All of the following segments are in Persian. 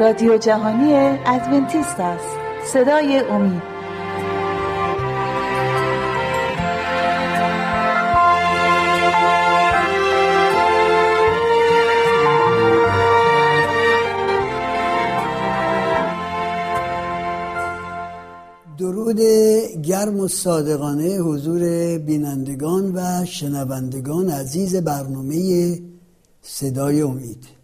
رادیو جهانی ادونتیست است. صدای امید. درود گرم و صادقانه حضور بینندگان و شنوندگان عزیز برنامه صدای امید.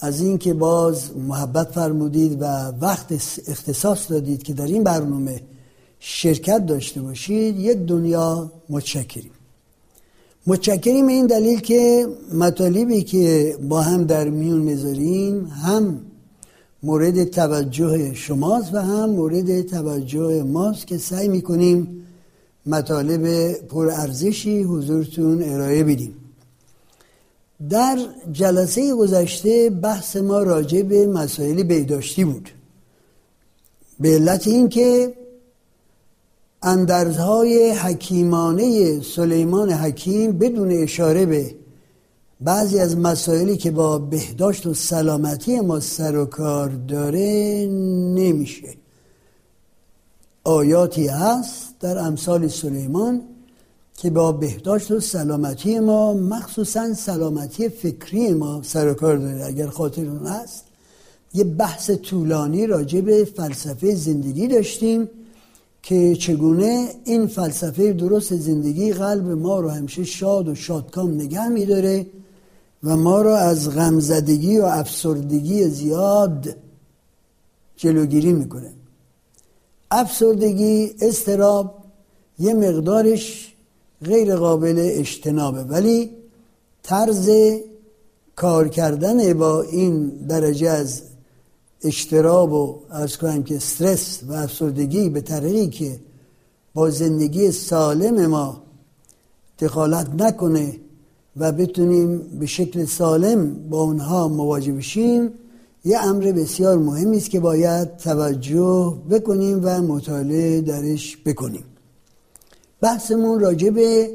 از اینکه باز محبت فرمودید و وقت اختصاص دادید که در این برنامه شرکت داشته باشید یک دنیا متشکریم. متشکریم این دلیل که مطالبی که با هم در میون می‌ذاریم هم مورد توجه شماست و هم مورد توجه ماست که سعی می‌کنیم مطالب پرارزشی حضورتون ارائه بدیم. در جلسه گذشته بحث ما راجع به مسائل بیداشتی بود. به علت اینکه اندرزهای حکیمانه سلیمان حکیم بدون اشاره به بعضی از مسائلی که با بهداشت و سلامتی ما سر و کار داره نمیشه. آیاتی هست در امثال سلیمان که با بهداشت و سلامتی ما مخصوصا سلامتی فکری ما سر کار داره. اگر خاطرون هست یه بحث طولانی راجع به فلسفه زندگی داشتیم که چگونه این فلسفه درست زندگی قلب ما رو همیشه شاد و شادکام نگه میداره و ما را از غمزدگی و افسردگی زیاد جلوگیری می‌کنه. افسردگی استراب یه مقدارش غیر قابل اجتنابه. ولی طرز کار کردن با این درجه از اشتراب و از کنم که استرس و افسردگی به طریقی که با زندگی سالم ما دخالت نکنه و بتونیم به شکل سالم با اونها مواجه بشیم یه امر بسیار مهمی است که باید توجه بکنیم و مطالعه درش بکنیم. بحثمون راجع به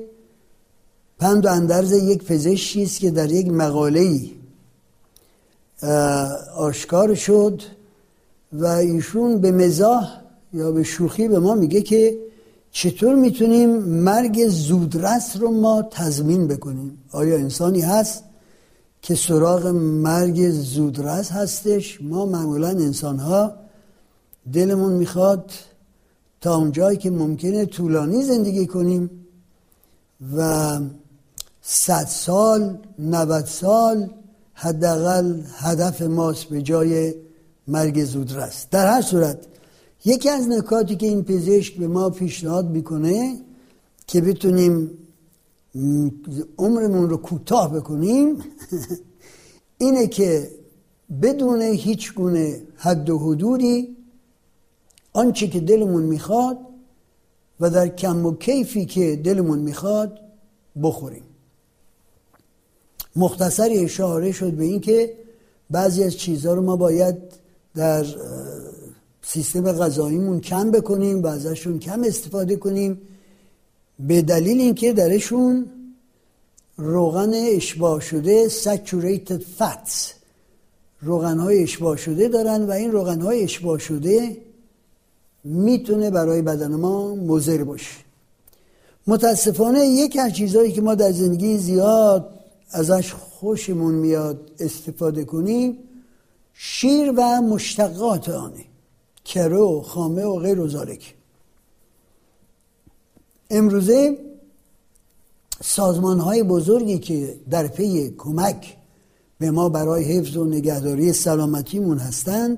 پند و اندرز یک پزشکی است که در یک مقاله آشکار شد و ایشون به مزاح یا به شوخی به ما میگه که چطور می‌تونیم مرگ زودرس رو ما تضمین بکنیم؟ آیا انسانی هست که سراغ مرگ زودرس هستش؟ ما معمولا انسان ها دلمون می‌خواد تا اونجایی که ممکنه طولانی زندگی کنیم و صد سال نوت سال حداقل هدف ماست به جای مرگ زودرس. در هر صورت یکی از نکاتی که این پزشک به ما پیشنهاد می‌کنه که بتونیم عمرمون رو کوتاه بکنیم اینه که بدون هیچ گونه حد و حدودی آنچه که دلمون می‌خواد و در کم و کیفی که دلمون می‌خواد بخوریم. مختصری اشاره شد به اینکه بعضی از چیزها رو ما باید در سیستم غذاییمون کم بکنیم و ازشون کم استفاده کنیم. به دلیل اینکه درشون روغن اشباه شده saturated fats روغن های اشباه شده دارن و این روغن های اشباه شده می‌تونه برای بدن ما مضر باشه. متاسفانه یکی از چیزهایی که ما در زندگی زیاد ازش خوشمون میاد استفاده کنیم شیر و مشتقات آنه کره و خامه و غیر و زارک. امروزه سازمان های بزرگی که در پی کمک به ما برای حفظ و نگهداری سلامتیمون هستند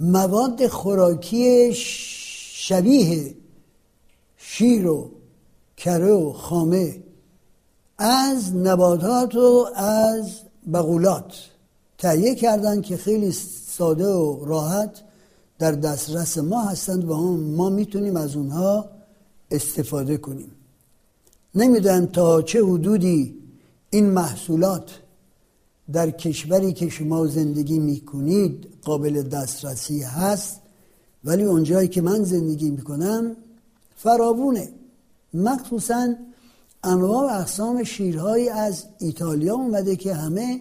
مواد خوراکی شبیه شیر و کره و خامه از نباتات و از بغولات تهیه کردن که خیلی ساده و راحت در دسترس ما هستند و ما می‌تونیم از اونها استفاده کنیم. نمی‌دونم تا چه حدودی این محصولات در کشوری که شما زندگی می‌کنید قابل دسترسی هست ولی اونجایی که من زندگی می‌کنم فراوونه. مخصوصا انواع و اقسام شیرهایی از ایتالیا اومده که همه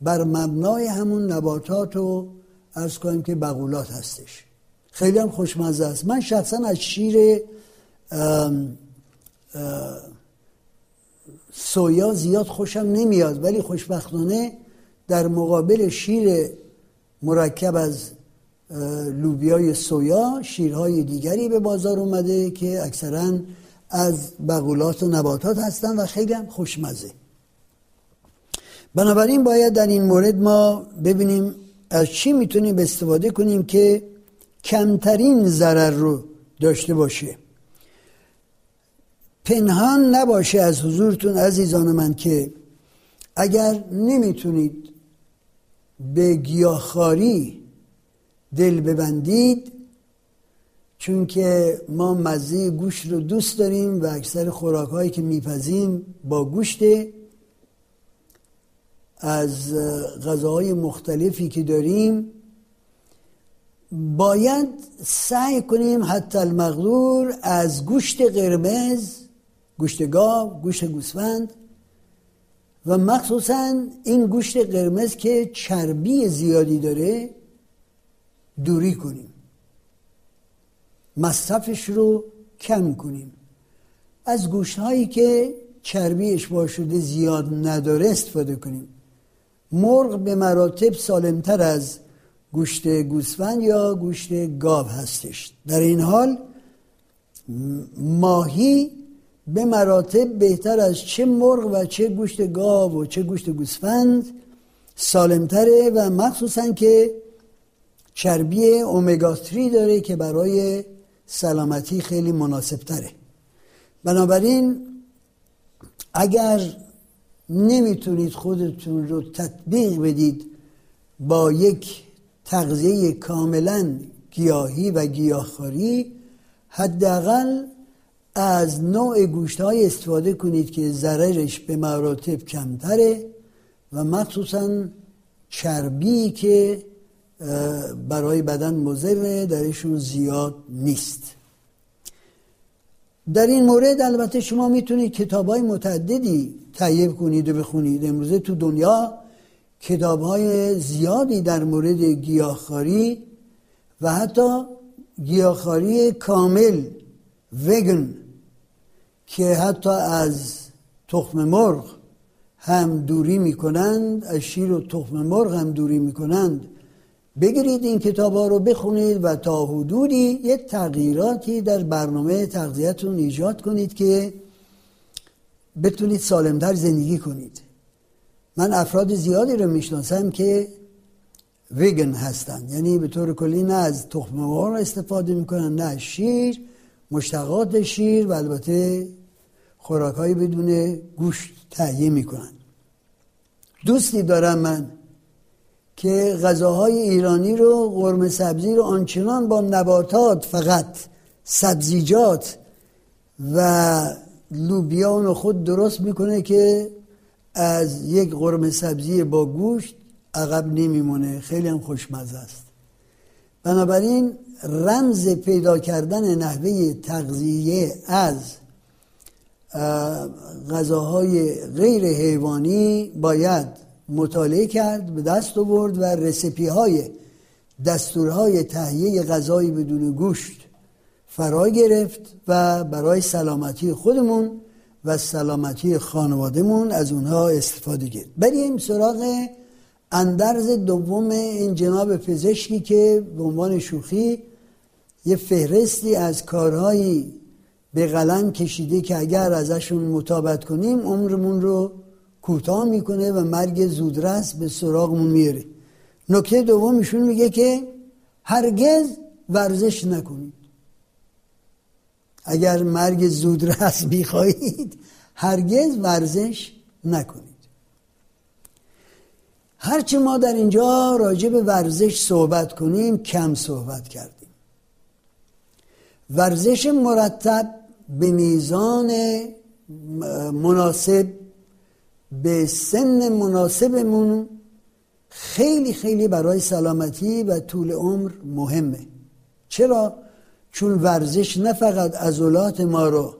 بر مبنای همون نباتات و ارز کنیم که بغولات هستش. خیلی هم خوشمزه است. من شخصا از شیر سویا زیاد خوشم نمیاد ولی خوشبختانه در مقابل شیر مرکب از لوبیای سویا شیرهای دیگری به بازار اومده که اکثرا از بغولات و نباتات هستن و خیلی هم خوشمزه. بنابراین باید در این مورد ما ببینیم از چی می‌تونیم استفاده کنیم که کمترین ضرر رو داشته باشه. پنهان نباشه از حضورتون عزیزان من که اگر نمی‌تونید به گیاهخواری دل ببندید چون که ما مزه گوشت رو دوست داریم و اکثر خوراک هایی که میپزیم با گوشت. از غذاهای مختلفی که داریم باید سعی کنیم حتی المقدور از گوشت قرمز گوشت گاو گوشت گوسفند و مخصوصا این گوشت قرمز که چربی زیادی داره دوری کنیم. مصرفش رو کم کنیم. از گوشت هایی که چربی اشباه زیاد نداره استفاده کنیم. مرغ به مراتب سالمتر از گوشت گوسفند یا گوشت گاو هستش. در این حال ماهی به مراتب بهتر از چه مرغ و چه گوشت گاو و چه گوشت گوسفند سالمتره و مخصوصا که چربی اومگا 3 داره که برای سلامتی خیلی مناسب تره بنابراین اگر نمی‌تونید خودتون رو تطبیق بدید با یک تغذیه کاملا گیاهی و گیاهخواری حداقل از نوع گوشت های استفاده کنید که ضررش به مراتب کمتره و مخصوصا چربی که برای بدن مضره درشون زیاد نیست. در این مورد البته شما می‌تونید کتاب های متعددی تهیه کنید و بخونید. امروزه تو دنیا کتاب های زیادی در مورد گیاهخواری و حتی گیاهخواری کامل وگن که حتی از تخم مرغ هم دوری می‌کنند از شیر و تخم مرغ هم دوری می‌کنند. بگیرید این کتاب ها رو بخونید و تا حدودی یه تغییراتی در برنامه تغذیتون ایجاد کنید که بتونید سالمتر زندگی کنید. من افراد زیادی رو می‌شناسم که ویگن هستن یعنی به طور کلی نه از تخم مرغ استفاده می‌کنن نه از شیر مشتقات شیر و البته خوراکهایی بدون گوشت تهیه می‌کنن. دوستی دارم من که غذاهای ایرانی رو قرمه سبزی رو آنچنان با نباتات فقط سبزیجات و لوبیان خود درست می‌کنه که از یک قرمه سبزی با گوشت عقب نمیمونه. خیلی هم خوشمزه است. بنابراین رمز پیدا کردن نحوه تغذیه از غذاهای غیر حیوانی باید مطالعه کرد به دست آورد و رسپی های دستورهای تهیه غذایی بدون گوشت فرا گرفت و برای سلامتی خودمون و سلامتی خانوادهمون از اونها استفاده کرد. بریم سراغ اندرز دوم این جناب پزشکی که به عنوان شوخی یه فهرستی از کارهایی به قلم کشیده که اگر ازشون مطابقت کنیم عمرمون رو کوتاه می‌کنه و مرگ زودرس به سراغمون میاره نکته دومشون میگه که هرگز ورزش نکنید. اگر مرگ زودرس می‌خواهید هرگز ورزش نکنید. هرچه ما در اینجا راجع به ورزش صحبت کنیم کم صحبت کردیم. ورزش مرتب به میزان مناسب به سن مناسبمون خیلی خیلی برای سلامتی و طول عمر مهمه چرا؟ چون ورزش نه فقط عضلات ما رو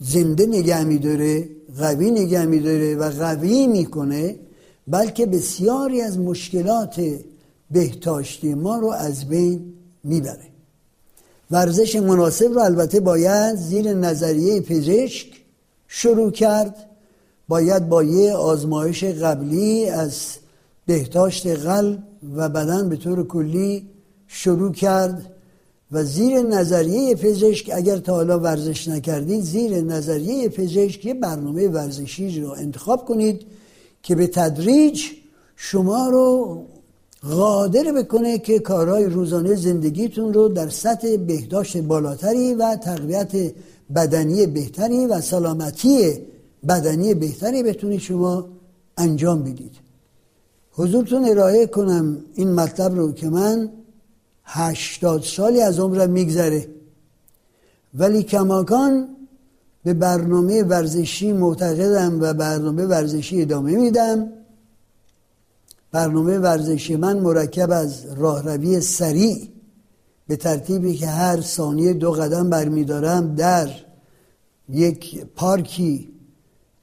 زنده نگه میداره قوی نگه میداره و قوی می‌کنه بلکه بسیاری از مشکلات بهداشتی ما رو از بین می‌بره ورزش مناسب رو البته باید زیر نظریه پزشک شروع کرد. باید با یه آزمایش قبلی از بهداشت قلب و بدن به طور کلی شروع کرد و زیر نظریه پزشک اگر تا حالا ورزش نکردید زیر نظریه پزشک یه برنامه ورزشی رو انتخاب کنید که به تدریج شما رو قادر بکنه که کارهای روزانه زندگیتون رو در سطح بهداشت بالاتری و تقویت بدنی بهتری و سلامتی بدنی بهتری بتونید شما انجام بدید. حضورتون ارائه کنم این مطلب رو که من هشتاد سالی از عمرم میگذره. ولی کماکان به برنامه ورزشی معتقدم و برنامه ورزشی ادامه میدم. برنامه ورزشی من مرکب از راهروی سریع به ترتیبی که هر ثانیه دو قدم برمیدارم در یک پارکی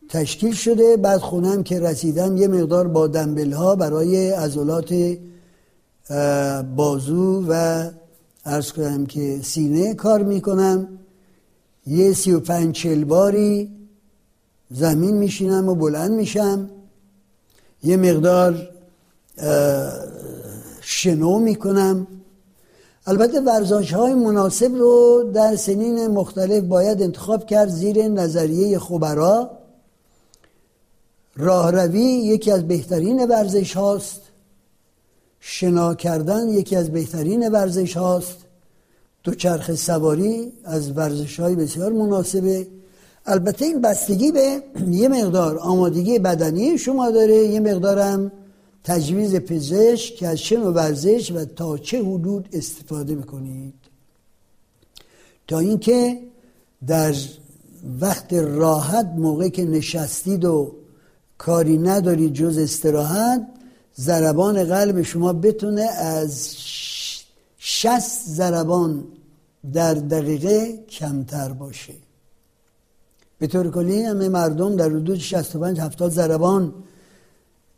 تشکیل شده. بعد خونم که رسیدم یه مقدار با دنبل ها برای عضلات بازو و ارز کنم که سینه کار می‌کنم. یه سی و پنج باری زمین میشینم و بلند میشم. یه مقدار شنو می‌کنم. البته ورزش های مناسب رو در سنین مختلف باید انتخاب کرد زیر نظریه خبرا. راهروی یکی از بهترین ورزش هاست شنا کردن یکی از بهترین ورزش هاست دوچرخ سواری از ورزش های بسیار مناسبه. البته این بستگی به یه مقدار آمادگی بدنی شما داره. یه مقدارم تجویز پزشک که از چه ورزش و تا چه حدود استفاده بکنید تا اینکه در وقت راحت موقع که نشستید و کاری ندارید جز استراحت ضربان قلب شما بتونه از شست ضربان در دقیقه کمتر باشه. به طور کلی همه مردم در حدود 65 70 ضربان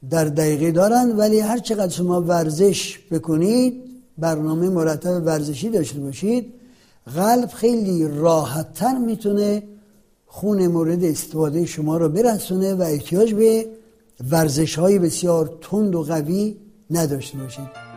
در دقیقه دارن ولی هر چقدر شما ورزش بکنید برنامه مرتب ورزشی داشته باشید قلب خیلی راحتتر می‌تونه خون مورد استفاده شما رو برسونه و احتیاج به ورزش های بسیار تند و قوی نداشته باشید.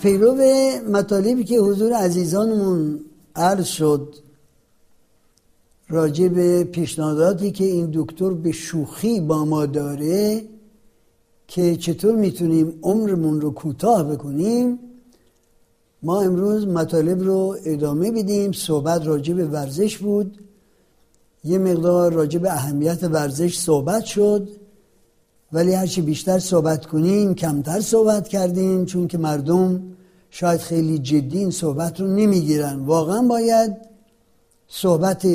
پیرو مطالبی که حضور عزیزانمون عرض شد راجع به پیشنهاداتی که این دکتر به شوخی با ما داره که چطور می‌تونیم عمرمون رو کوتاه بکنیم ما امروز مطالب رو ادامه بدیم. صحبت راجع به ورزش بود. یه مقدار راجع به اهمیت ورزش صحبت شد. ولی هرچی بیشتر صحبت کنیم کمتر صحبت کردیم چون که مردم شاید خیلی جدی این صحبت رو نمی‌گیرن. واقعا باید صحبت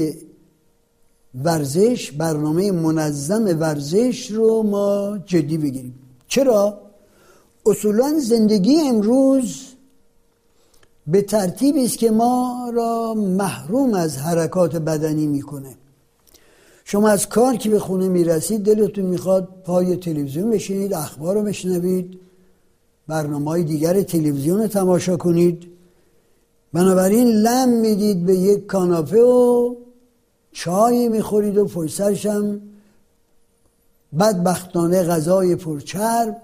ورزش برنامه منظم ورزش رو ما جدی بگیریم. چرا؟ اصولا زندگی امروز به ترتیبی است که ما را محروم از حرکات بدنی می‌کنه. شما از کار که به خونه می‌رسید دلتون می‌خواد پای تلویزیون بشینید اخبار رو بشنوید برنامه های دیگر تلویزیون رو تماشا کنید. بنابراین لم می‌دید به یک کاناپه و چای می‌خورید و پشت بدبختانه غذای پرچرب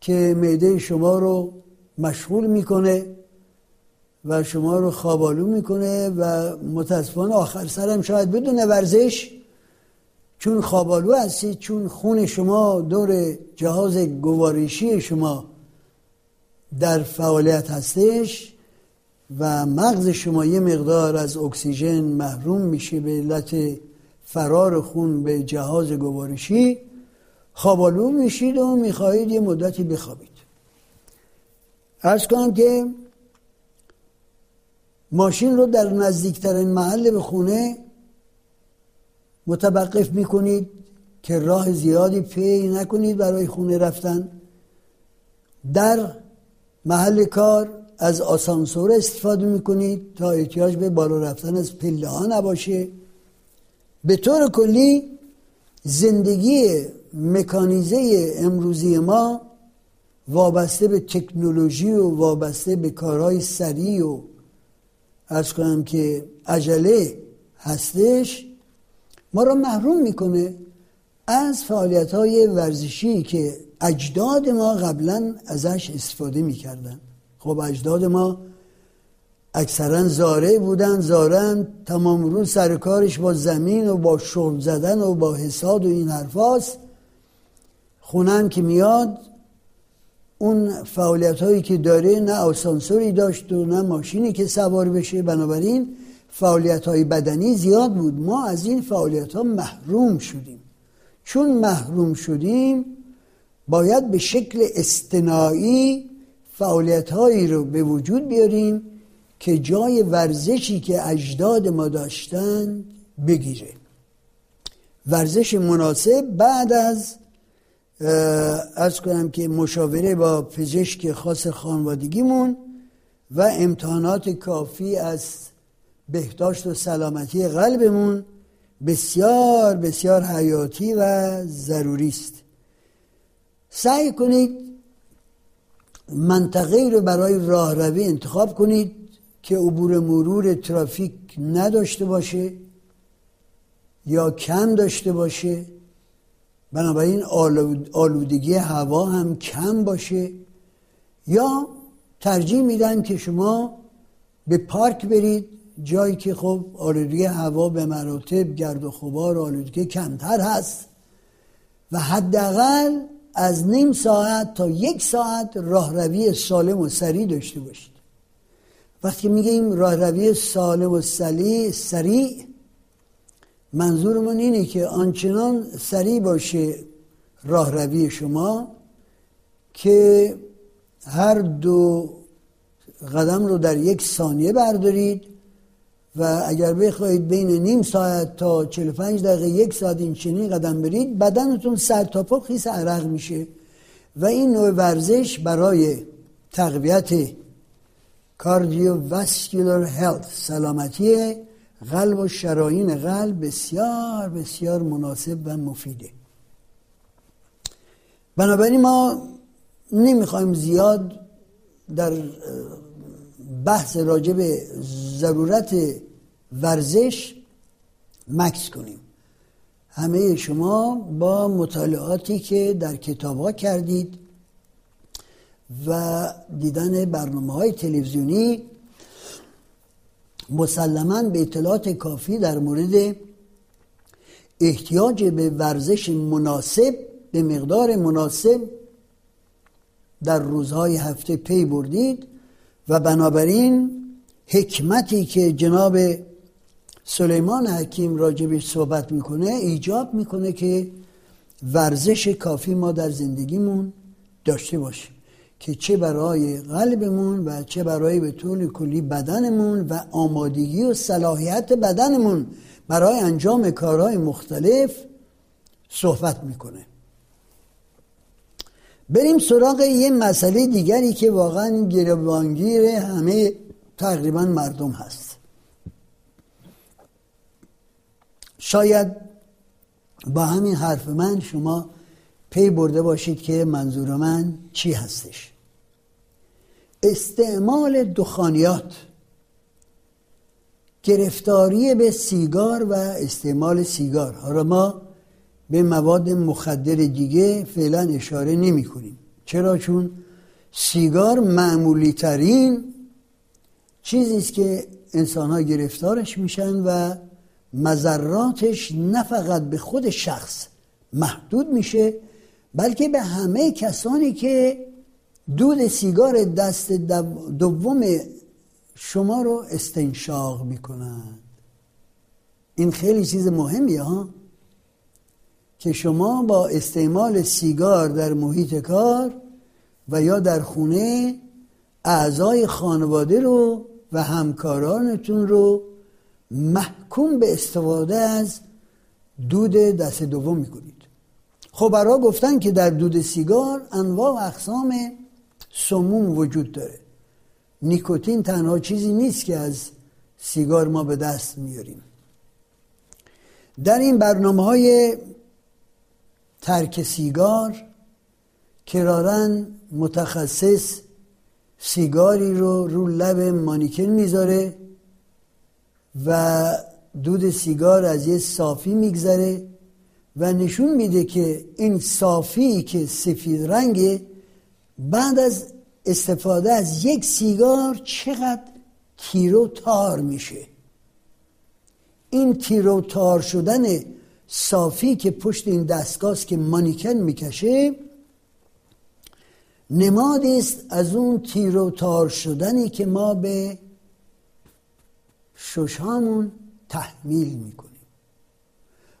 که معده شما رو مشغول می‌کنه و شما رو خوابالو می‌کنه و متاسفانه آخر سرم شاید بدون ورزش چون خوابالو هستید چون خون شما دور جهاز گوارشی شما در فعالیت هستش و مغز شما یه مقدار از اکسیژن محروم میشه به علت فرار خون به جهاز گوارشی خوابالو میشید و می‌خواهید یه مدتی بخوابید. ارز کنم که ماشین رو در نزدیکترین محل به خونه متوقف می‌کنید که راه زیادی پی نکنید برای خونه رفتن. در محل کار از آسانسور استفاده می‌کنید تا احتیاج به بالا رفتن از پله ها نباشه. به طور کلی زندگی مکانیزه امروزی ما وابسته به تکنولوژی و وابسته به کارهای سریع و از کنم که عجله هستش. ما را محروم می‌کنه از فعالیت های ورزشی که اجداد ما قبلا ازش استفاده می‌کردن. خب اجداد ما اکثرا زاره بودن زارن تمام روز سر کارش با زمین و با شرب زدن و با حساد و این حرفاست خونم که میاد اون فعالیت هایی که داره نه آسانسوری داشت و نه ماشینی که سوار بشه. بنابراین فعالیت های بدنی زیاد بود. ما از این فعالیت ها محروم شدیم. چون محروم شدیم باید به شکل استنایی فعالیت هایی رو به وجود بیاریم که جای ورزشی که اجداد ما داشتن بگیره. ورزش مناسب بعد از از کنم که مشاوره با پزشک خاص خانوادگیمون و امتحانات کافی از بهداشت و سلامتی قلبمون بسیار بسیار حیاتی و ضروری است. سعی کنید منطقه رو برای راهروی انتخاب کنید که عبور مرور ترافیک نداشته باشه یا کم داشته باشه. بنابراین آلودگی هوا هم کم باشه. یا ترجیح میدن که شما به پارک برید جایی که خب آلودگی هوا به مراتب گرد و خبار آلودگی کمتر هست و حداقل از نیم ساعت تا یک ساعت راهروی سالم و سریع داشته باشید. وقتی میگیم راهروی سالم و سریع سریع منظورمون اینه که آنچنان سریع باشه راهروی شما که هر دو قدم رو در یک ثانیه بردارید و اگر بخواهید بین نیم ساعت تا 45 دقیقه یک ساعت این چنین قدم برید بدنتون سر تا پا خیس عرق میشه. و این نوع ورزش برای تقویت کاردیو واسکولار هلت سلامتی قلب و شراین قلب بسیار بسیار مناسب و مفیده. بنابراین ما نمی‌خوایم زیاد در بحث راجع به ضرورت ورزش مکس کنیم. همه شما با مطالعاتی که در کتاب ها کردید و دیدن برنامه های تلویزیونی مسلما به اطلاعات کافی در مورد احتیاج به ورزش مناسب به مقدار مناسب در روزهای هفته پی بردید. و بنابراین حکمتی که جناب سلیمان حکیم راجبش صحبت می‌کنه ایجاب می‌کنه که ورزش کافی ما در زندگیمون داشته باشیم که چه برای قلبمون و چه برای به طول کلی بدنمون و آمادگی و صلاحیت بدنمون برای انجام کارهای مختلف صحبت می‌کنه. بریم سراغ یه مسئله دیگری که واقعا گروانگیر همه تقریبا مردم هست. شاید با همین حرف من شما پی برده باشید که منظور من چی هستش. استعمال دخانیات گرفتاری به سیگار و استعمال سیگار. حالا ما به مواد مخدر دیگه فعلا اشاره نمی کنیم. چرا؟ چون سیگار معمولی ترین چیزی است که انسان ها گرفتارش میشن و مذراتش نه فقط به خود شخص محدود میشه بلکه به همه کسانی که دود سیگار دست دوم شما رو استنشاق می‌کنند. این خیلی چیز مهمیه ها؟ که شما با استعمال سیگار در محیط کار و یا در خونه اعضای خانواده رو و همکارانتون رو محکوم به استفاده از دود دست دوم می‌کنید. خب برای گفتن که در دود سیگار انواع و اقسام سموم وجود داره. نیکوتین تنها چیزی نیست که از سیگار ما به دست میاریم. در این برنامه های ترک سیگار کرارن متخصص سیگاری رو رو لب مانیکن می‌ذاره و دود سیگار از یه صافی میگذره و نشون میده که این صافی که سفید رنگه بعد از استفاده از یک سیگار چقدر تیرو تار میشه. این تیرو تار شدن صافی که پشت این دستگاه که مانیکن می‌کشه نمادی است از اون تیرو تار شدنی که ما به ششهامون تحمیل می‌کنیم.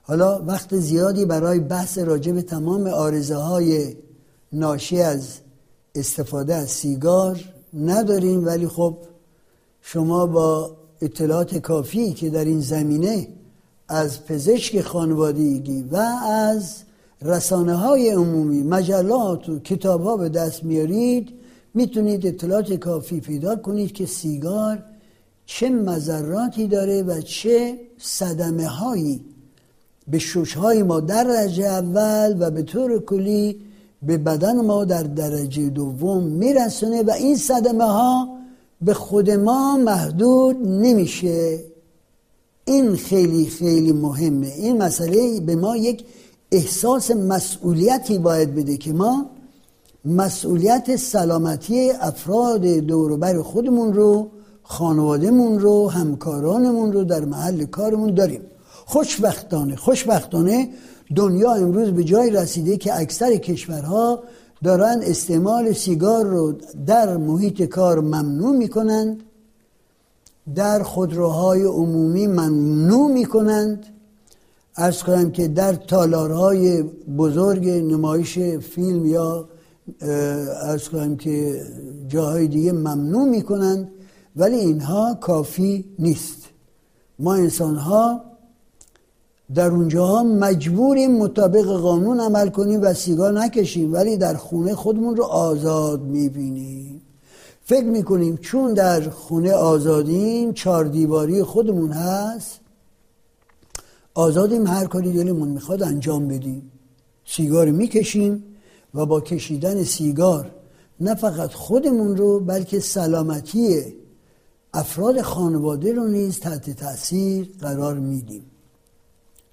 حالا وقت زیادی برای بحث راجع به تمام آرزه های ناشی از استفاده از سیگار نداریم ولی خب شما با اطلاعات کافی که در این زمینه از پزشک خانوادگی و از رسانه های عمومی مجلات و کتاب ها به دست میارید. می‌تونید اطلاعات کافی پیدا کنید که سیگار چه مذراتی داره و چه صدمه هایی به شوش های ما در درجه اول و به طور کلی به بدن ما در درجه دوم میرسونه و این صدمه ها به خود ما محدود نمیشه. این خیلی خیلی مهمه. این مسئله به ما یک احساس مسئولیتی باید بده که ما مسئولیت سلامتی افراد دوروبر خودمون رو خانوادهمون رو همکارانمون رو در محل کارمون داریم. خوشبختانه خوشبختانه دنیا امروز به جای رسیده که اکثر کشورها دارن استعمال سیگار رو در محیط کار ممنوع می‌کنند در خودروهای عمومی ممنوع می‌کنند. ارز کنم که در تالارهای بزرگ نمایش فیلم یا ارز کنم که جاهای دیگه ممنوع می‌کنند ولی اینها کافی نیست. ما انسان ها در اونجاها مجبوریم مطابق قانون عمل کنیم و سیگار نکشیم ولی در خونه خودمون رو آزاد می‌بینیم. فکر می‌کنیم چون در خونه آزادیم چهار دیواری خودمون هست آزادیم هر کاری دلمون می‌خواد انجام بدیم. سیگار می‌کشیم و با کشیدن سیگار نه فقط خودمون رو بلکه سلامتی افراد خانواده رو نیز تحت تاثیر قرار میدیم.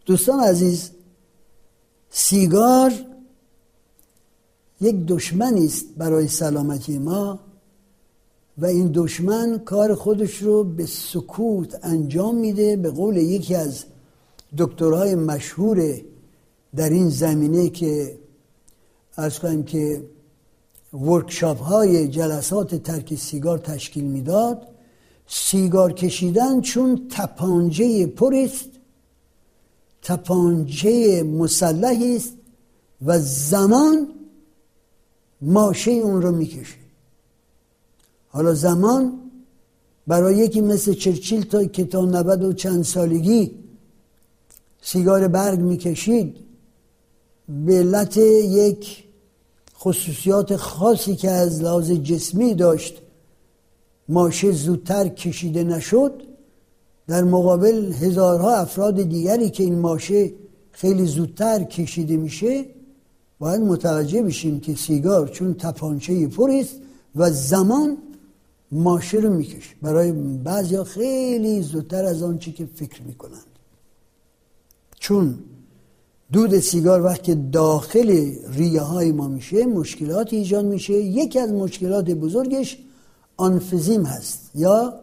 دوستان عزیز سیگار یک دشمنی است برای سلامتی ما. و این دشمن کار خودش رو به سکوت انجام میده به قول یکی از دکترهای مشهور در این زمینه که از کنیم که ورکشاپ های جلسات ترک سیگار تشکیل می‌داد سیگار کشیدن چون تپانجه پرست تپانجه مسلحی است و زمان ماشه اون رو می‌کشه. حالا زمان برای یکی مثل چرچیل تا که تا نود و چند سالگی سیگار برگ می‌کشید به علت یک خصوصیات خاصی که از لحاظ جسمی داشت ماشه زودتر کشیده نشد. در مقابل هزارها افراد دیگری که این ماشه خیلی زودتر کشیده میشه باید متوجه بشیم که سیگار چون تپانچه پر است و زمان ماشه رو می‌کشه برای بعضیا خیلی زودتر از آنچه که فکر می‌کنند. چون دود سیگار وقتی داخل ریه های ما میشه مشکلات ایجاد میشه. یکی از مشکلات بزرگش آنفزیم هست یا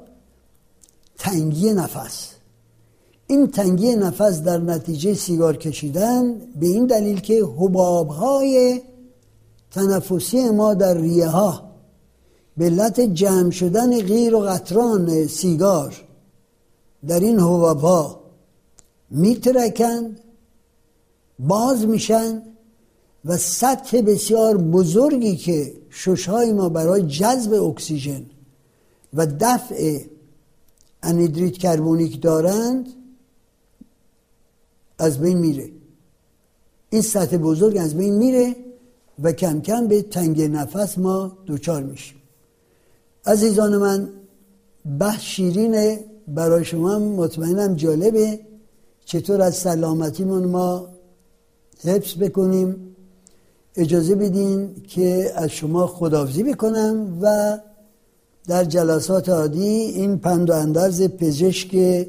تنگی نفس. این تنگی نفس در نتیجه سیگار کشیدن به این دلیل که حباب های تنفسی ما در ریه ها به علت جمع شدن غیر و قطران سیگار. در این هواپا میترکند باز میشن و سطح بسیار بزرگی که ششهای ما برای جذب اکسیژن و دفع انیدریت کربونیک دارند از بین میره. این سطح بزرگ از بین میره و کم کم به تنگ نفس ما دوچار میشیم. عزیزان من بحث شیرینه. برای شما مطمئنم جالبه. چطور از سلامتیمون ما حفظ بکنیم؟ اجازه بدین که از شما خداحافظی بکنم و در جلسات عادی این پند و اندرز پزشک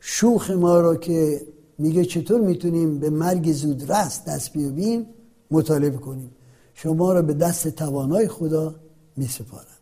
شوخ ما رو که میگه چطور می‌تونیم به مرگ زودرس دست بیابیم مطالبه کنیم. شما رو به دست توانای خدا میسپارم.